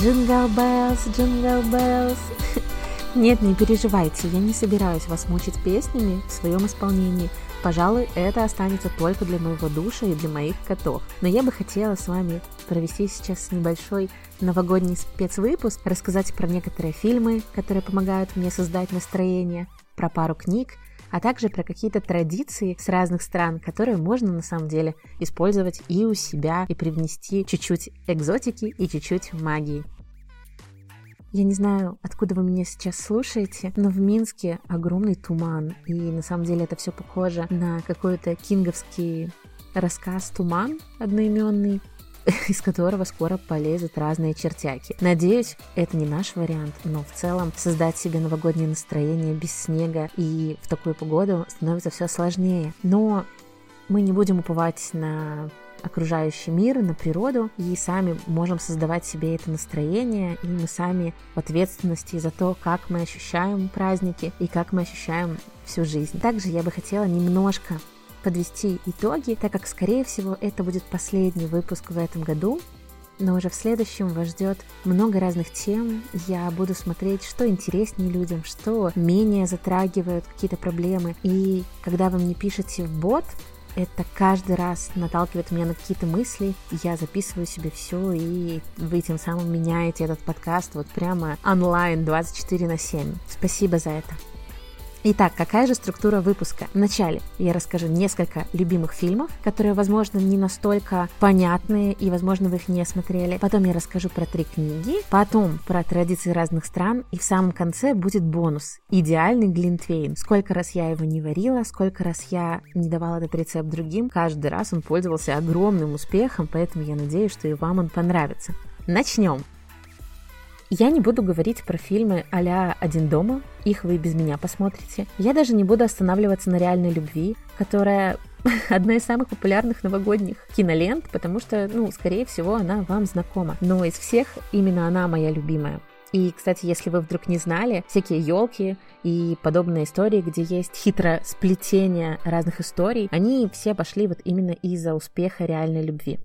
Jingle Bells, Jingle Bells. Нет, не переживайте, я не собираюсь вас мучить песнями в своем исполнении. Пожалуй, это останется только для моего душа и для моих котов. Но я бы хотела с вами провести сейчас небольшой новогодний спецвыпуск, рассказать про некоторые фильмы, которые помогают мне создать настроение, про пару книг, а также про какие-то традиции с разных стран, которые можно на самом деле использовать и у себя, и привнести чуть-чуть экзотики и чуть-чуть магии. Я не знаю, откуда вы меня сейчас слушаете, но в Минске огромный туман, и на самом деле это все похоже на какой-то кинговский рассказ «Туман» одноименный, из которого скоро полезут разные чертяки. Надеюсь, это не наш вариант, но в целом создать себе новогоднее настроение без снега и в такую погоду становится все сложнее. Но мы не будем уповать на окружающий мир, на природу, и сами можем создавать себе это настроение, и мы сами в ответственности за то, как мы ощущаем праздники и как мы ощущаем всю жизнь. Также я бы хотела немножко подвести итоги, так как, скорее всего, это будет последний выпуск в этом году, но уже в следующем вас ждет много разных тем. Я буду смотреть, что интереснее людям, что менее затрагивают какие-то проблемы. И когда вы мне пишете в бот, это каждый раз наталкивает меня на какие-то мысли, я записываю себе все, и вы тем самым меняете этот подкаст вот прямо онлайн 24 на 7. Спасибо за это. Итак, какая же структура выпуска? Вначале я расскажу несколько любимых фильмов, которые, возможно, не настолько понятные и, возможно, вы их не смотрели. Потом я расскажу про три книги, потом про традиции разных стран, и в самом конце будет бонус. Идеальный глинтвейн. Сколько раз я его не варила, сколько раз я не давала этот рецепт другим, каждый раз он пользовался огромным успехом, поэтому я надеюсь, что и вам он понравится. Начнем! Я не буду говорить про фильмы а «Один дома», их вы без меня посмотрите. Я даже не буду останавливаться на реальной любви, которая одна из самых популярных новогодних кинолент, потому что, ну, скорее всего, она вам знакома. Но из всех именно она моя любимая. И, кстати, если вы вдруг не знали, всякие елки и подобные истории, где есть хитрое сплетение разных историй, они все пошли вот именно из-за успеха реальной любви.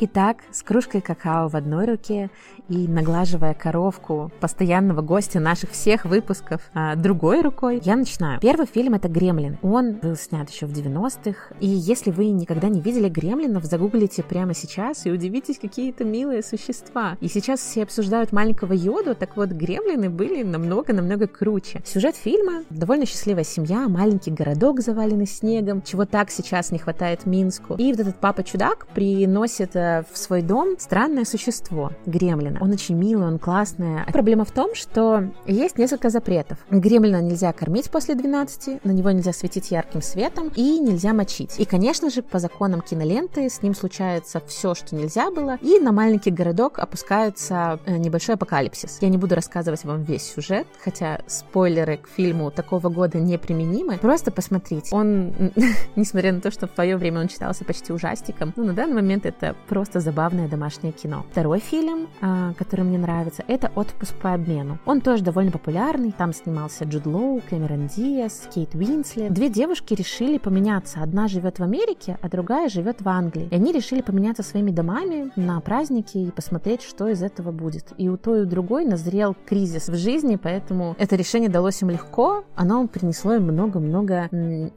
Итак, с кружкой какао в одной руке и наглаживая коровку постоянного гостя наших всех выпусков а, другой рукой, я начинаю. Первый фильм это «Гремлин». Он был снят еще в 90-х. И если вы никогда не видели «Гремлинов», загуглите прямо сейчас и удивитесь, какие это милые существа. И сейчас все обсуждают маленького Йоду, так вот, «Гремлины» были намного-намного круче. Сюжет фильма — довольно счастливая семья, маленький городок, заваленный снегом, чего так сейчас не хватает Минску. И вот этот папа-чудак приносит э, в свой дом странное существо, гремлина. Он очень милый, он классный. Проблема в том, что есть несколько запретов. Гремлина нельзя кормить после 12, на него нельзя светить ярким светом и нельзя мочить. И, конечно же, по законам киноленты с ним случается все, что нельзя было, и на маленький городок опускается э, небольшой апокалипсис. Я не буду рассказывать вам весь сюжет, хотя спойлеры к фильму такого года неприменимы. Просто посмотрите. Он, несмотря на то, что в свое время он читался почти ужастиком, ну, на данный момент это просто забавное домашнее кино. Второй фильм, а, который мне нравится, это «Отпуск по обмену». Он тоже довольно популярный. Там снимался Джуд Лоу, Кэмерон Диас, Кейт Уинслет. Две девушки решили поменяться. Одна живет в Америке, а другая живет в Англии. И они решили поменяться своими домами на праздники и посмотреть, что из этого будет. И у той и у другой назрел кризис в жизни, поэтому это решение далось им легко. Оно принесло им много-много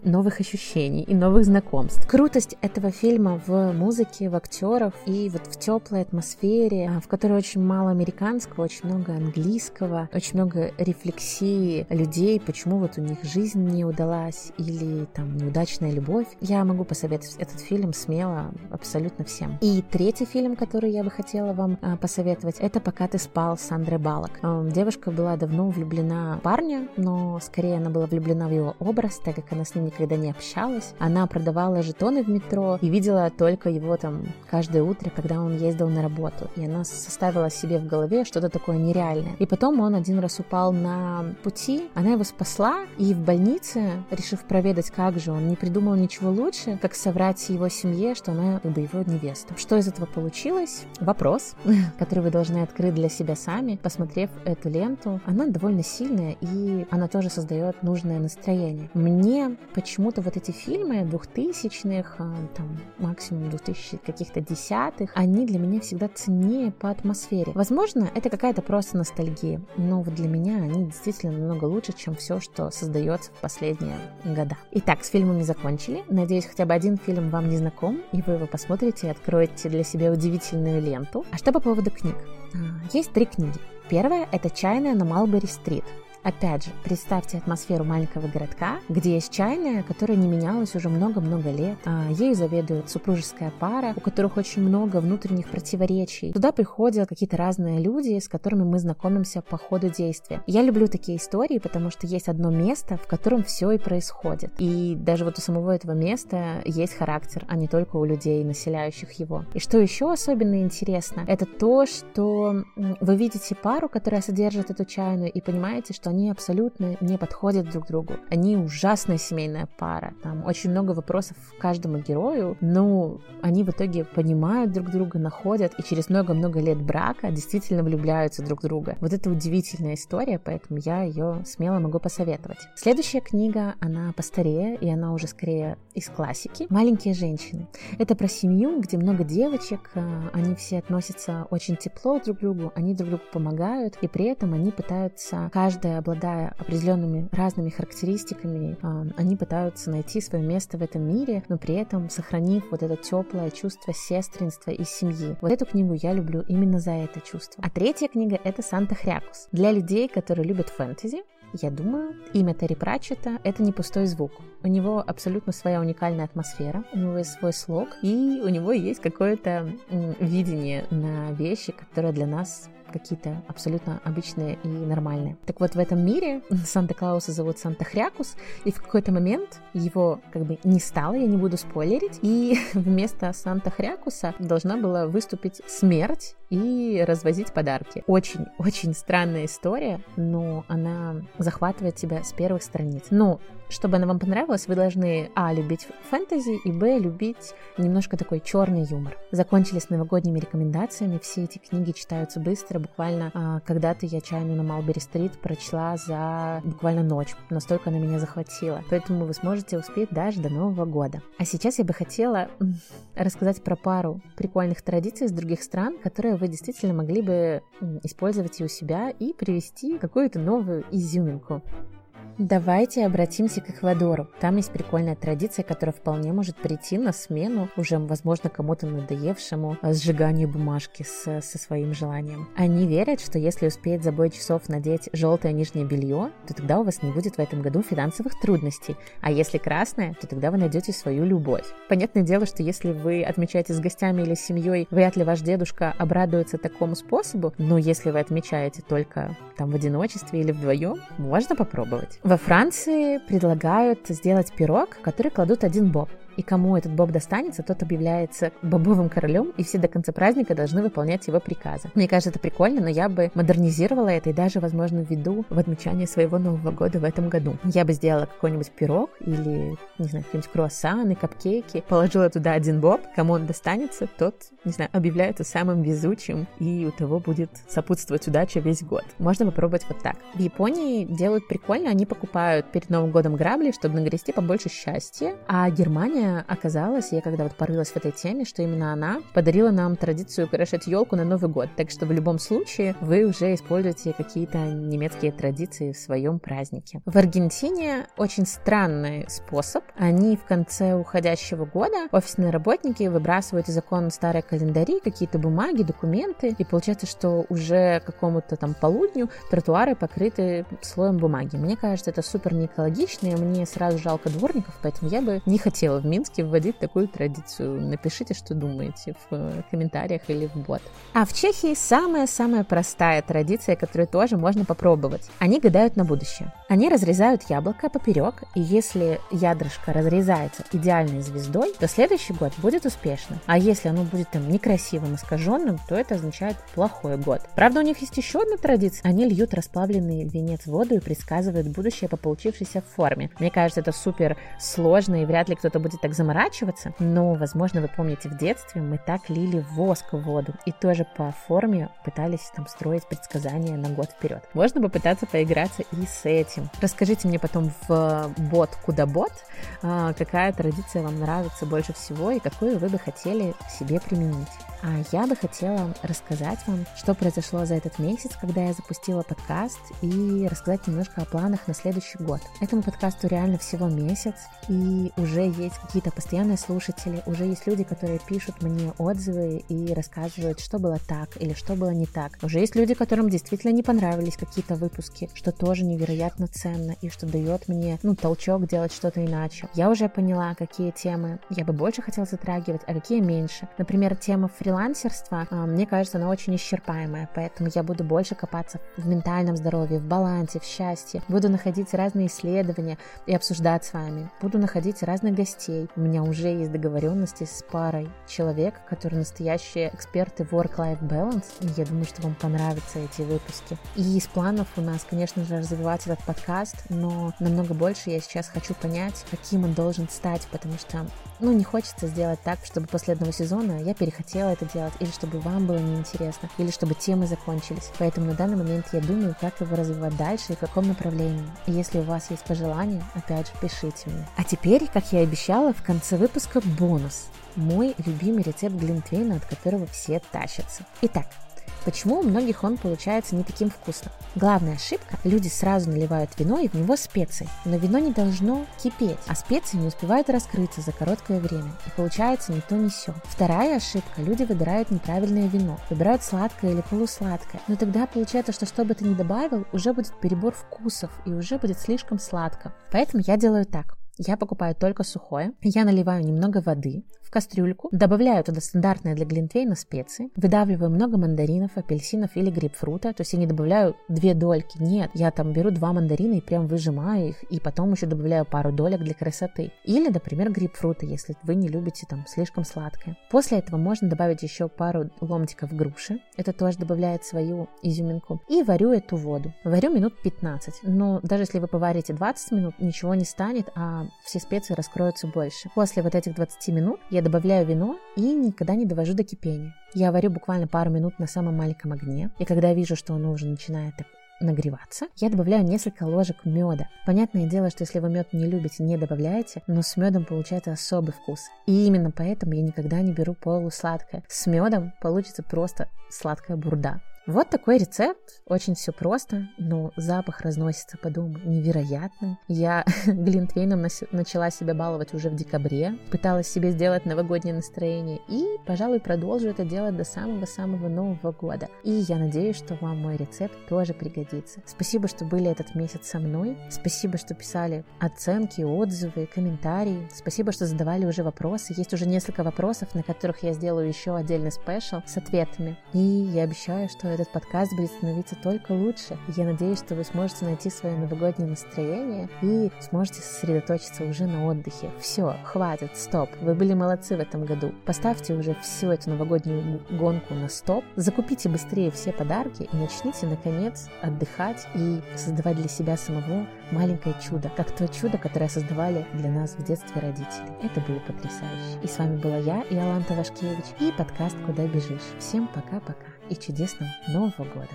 новых ощущений и новых знакомств. Крутость этого фильма в музыке, в актерах, актеров и вот в теплой атмосфере, а, в которой очень мало американского, очень много английского, очень много рефлексии людей, почему вот у них жизнь не удалась или там неудачная любовь. Я могу посоветовать этот фильм смело абсолютно всем. И третий фильм, который я бы хотела вам а, посоветовать, это «Пока ты спал» с Андре Балок. Девушка была давно влюблена в парня, но скорее она была влюблена в его образ, так как она с ним никогда не общалась. Она продавала жетоны в метро и видела только его там каждое каждое утро, когда он ездил на работу. И она составила себе в голове что-то такое нереальное. И потом он один раз упал на пути, она его спасла, и в больнице, решив проведать, как же он, не придумал ничего лучше, как соврать его семье, что она как бы его невеста. Что из этого получилось? Вопрос, который вы должны открыть для себя сами, посмотрев эту ленту. Она довольно сильная, и она тоже создает нужное настроение. Мне почему-то вот эти фильмы двухтысячных, а, там максимум 2000 каких-то 10 80-х, они для меня всегда ценнее по атмосфере. Возможно, это какая-то просто ностальгия, но вот для меня они действительно намного лучше, чем все, что создается в последние года. Итак, с фильмами закончили. Надеюсь, хотя бы один фильм вам не знаком, и вы его посмотрите и откроете для себя удивительную ленту. А что по поводу книг? А, есть три книги. Первая – это «Чайная на Малбери-стрит». Опять же, представьте атмосферу маленького городка, где есть чайная, которая не менялась уже много-много лет. А ею заведует супружеская пара, у которых очень много внутренних противоречий. Туда приходят какие-то разные люди, с которыми мы знакомимся по ходу действия. Я люблю такие истории, потому что есть одно место, в котором все и происходит. И даже вот у самого этого места есть характер, а не только у людей, населяющих его. И что еще особенно интересно, это то, что вы видите пару, которая содержит эту чайную, и понимаете, что они абсолютно не подходят друг другу. Они ужасная семейная пара. Там очень много вопросов каждому герою, но они в итоге понимают друг друга, находят и через много-много лет брака действительно влюбляются друг в друга. Вот это удивительная история, поэтому я ее смело могу посоветовать. Следующая книга, она постарее, и она уже скорее из классики. «Маленькие женщины». Это про семью, где много девочек, а, они все относятся очень тепло друг к другу, они друг другу помогают, и при этом они пытаются каждая обладая определенными разными характеристиками, а, они пытаются найти свое место в этом мире, но при этом сохранив вот это теплое чувство сестринства и семьи. Вот эту книгу я люблю именно за это чувство. А третья книга — это «Санта Хрякус». Для людей, которые любят фэнтези, я думаю, имя Терри Пратчета — это не пустой звук. У него абсолютно своя уникальная атмосфера, у него есть свой слог, и у него есть какое-то видение на вещи, которые для нас какие-то абсолютно обычные и нормальные. Так вот, в этом мире Санта-Клауса зовут Санта-Хрякус, и в какой-то момент его как бы не стало, я не буду спойлерить, и вместо Санта-Хрякуса должна была выступить смерть и развозить подарки. Очень-очень странная история, но она захватывает тебя с первых страниц. Но чтобы она вам понравилась, вы должны а. любить фэнтези и б. любить немножко такой черный юмор. Закончили с новогодними рекомендациями. Все эти книги читаются быстро. Буквально а, когда-то я чайную на Малбери-стрит прочла за буквально ночь. Настолько она меня захватила. Поэтому вы сможете успеть даже до Нового года. А сейчас я бы хотела рассказать про пару прикольных традиций из других стран, которые вы действительно могли бы использовать и у себя и привести какую-то новую изюминку. Давайте обратимся к Эквадору. Там есть прикольная традиция, которая вполне может прийти на смену уже, возможно, кому-то надоевшему сжиганию бумажки с, со своим желанием. Они верят, что если успеет за бой часов надеть желтое нижнее белье, то тогда у вас не будет в этом году финансовых трудностей. А если красное, то тогда вы найдете свою любовь. Понятное дело, что если вы отмечаете с гостями или семьей, вряд ли ваш дедушка обрадуется такому способу, но если вы отмечаете только там в одиночестве или вдвоем, можно попробовать. Во Франции предлагают сделать пирог, который кладут один боб и кому этот боб достанется, тот объявляется бобовым королем, и все до конца праздника должны выполнять его приказы. Мне кажется, это прикольно, но я бы модернизировала это и даже, возможно, введу в отмечание своего Нового года в этом году. Я бы сделала какой-нибудь пирог или, не знаю, какие-нибудь круассаны, капкейки, положила туда один боб, кому он достанется, тот, не знаю, объявляется самым везучим, и у того будет сопутствовать удача весь год. Можно попробовать вот так. В Японии делают прикольно, они покупают перед Новым годом грабли, чтобы нагрести побольше счастья, а Германия Оказалась, я когда вот порылась в этой теме, что именно она подарила нам традицию украшать елку на Новый год. Так что в любом случае вы уже используете какие-то немецкие традиции в своем празднике. В Аргентине очень странный способ. Они в конце уходящего года, офисные работники, выбрасывают из окон старые календари, какие-то бумаги, документы, и получается, что уже какому-то там полудню тротуары покрыты слоем бумаги. Мне кажется, это супер неэкологично, и мне сразу жалко дворников, поэтому я бы не хотела в Минске вводить такую традицию. Напишите, что думаете в э, комментариях или в бот. А в Чехии самая-самая простая традиция, которую тоже можно попробовать. Они гадают на будущее. Они разрезают яблоко поперек, и если ядрышко разрезается идеальной звездой, то следующий год будет успешным. А если оно будет там некрасивым, искаженным, то это означает плохой год. Правда, у них есть еще одна традиция. Они льют расплавленный венец в воду и предсказывают будущее по получившейся форме. Мне кажется, это супер сложно, и вряд ли кто-то будет так заморачиваться, но, возможно, вы помните, в детстве мы так лили воск в воду и тоже по форме пытались там строить предсказания на год вперед. Можно попытаться поиграться и с этим. Расскажите мне потом в бот куда бот, а, какая традиция вам нравится больше всего и какую вы бы хотели себе применить. А я бы хотела рассказать вам, что произошло за этот месяц, когда я запустила подкаст, и рассказать немножко о планах на следующий год. Этому подкасту реально всего месяц, и уже есть какие-то постоянные слушатели, уже есть люди, которые пишут мне отзывы и рассказывают, что было так или что было не так. Уже есть люди, которым действительно не понравились какие-то выпуски, что тоже невероятно ценно и что дает мне, ну, толчок делать что-то иначе. Я уже поняла, какие темы я бы больше хотела затрагивать, а какие меньше. Например, тема фриланса фрилансерство, а, мне кажется, оно очень исчерпаемое, поэтому я буду больше копаться в ментальном здоровье, в балансе, в счастье. Буду находить разные исследования и обсуждать с вами. Буду находить разных гостей. У меня уже есть договоренности с парой человек, которые настоящие эксперты work-life balance. Я думаю, что вам понравятся эти выпуски. И из планов у нас, конечно же, развивать этот подкаст, но намного больше я сейчас хочу понять, каким он должен стать, потому что, ну, не хочется сделать так, чтобы после одного сезона я перехотела это делать, или чтобы вам было неинтересно, или чтобы темы закончились. Поэтому на данный момент я думаю, как его развивать дальше и в каком направлении. И если у вас есть пожелания, опять же, пишите мне. А теперь, как я и обещала, в конце выпуска бонус. Мой любимый рецепт глинтвейна, от которого все тащатся. Итак, Почему у многих он получается не таким вкусным? Главная ошибка – люди сразу наливают вино и в него специи. Но вино не должно кипеть, а специи не успевают раскрыться за короткое время. И получается не то не все. Вторая ошибка – люди выбирают неправильное вино. Выбирают сладкое или полусладкое. Но тогда получается, что что бы ты ни добавил, уже будет перебор вкусов и уже будет слишком сладко. Поэтому я делаю так. Я покупаю только сухое. Я наливаю немного воды в кастрюльку, добавляю туда стандартные для глинтвейна специи, выдавливаю много мандаринов, апельсинов или грейпфрута. То есть я не добавляю две дольки. Нет, я там беру два мандарина и прям выжимаю их, и потом еще добавляю пару долек для красоты. Или, например, грейпфрута, если вы не любите там слишком сладкое. После этого можно добавить еще пару ломтиков груши. Это тоже добавляет свою изюминку. И варю эту воду. Варю минут 15. Но даже если вы поварите 20 минут, ничего не станет, а все специи раскроются больше. После вот этих 20 минут я добавляю вино и никогда не довожу до кипения. Я варю буквально пару минут на самом маленьком огне, и когда вижу, что оно уже начинает нагреваться, я добавляю несколько ложек меда. Понятное дело, что если вы мед не любите, не добавляете, но с медом получается особый вкус. И именно поэтому я никогда не беру полусладкое. С медом получится просто сладкая бурда. Вот такой рецепт. Очень все просто, но запах разносится по дому невероятно. Я глинтвейном начала себя баловать уже в декабре, пыталась себе сделать новогоднее настроение и, пожалуй, продолжу это делать до самого-самого Нового года. И я надеюсь, что вам мой рецепт тоже пригодится. Спасибо, что были этот месяц со мной. Спасибо, что писали оценки, отзывы, комментарии. Спасибо, что задавали уже вопросы. Есть уже несколько вопросов, на которых я сделаю еще отдельный спешл с ответами. И я обещаю, что этот подкаст будет становиться только лучше. Я надеюсь, что вы сможете найти свое новогоднее настроение и сможете сосредоточиться уже на отдыхе. Все, хватит, стоп. Вы были молодцы в этом году. Поставьте уже всю эту новогоднюю гонку на стоп. Закупите быстрее все подарки и начните, наконец, отдыхать и создавать для себя самого маленькое чудо, как то чудо, которое создавали для нас в детстве родители. Это было потрясающе. И с вами была я, Иоланта Вашкевич, и подкаст «Куда бежишь». Всем пока-пока и чудесного Нового года!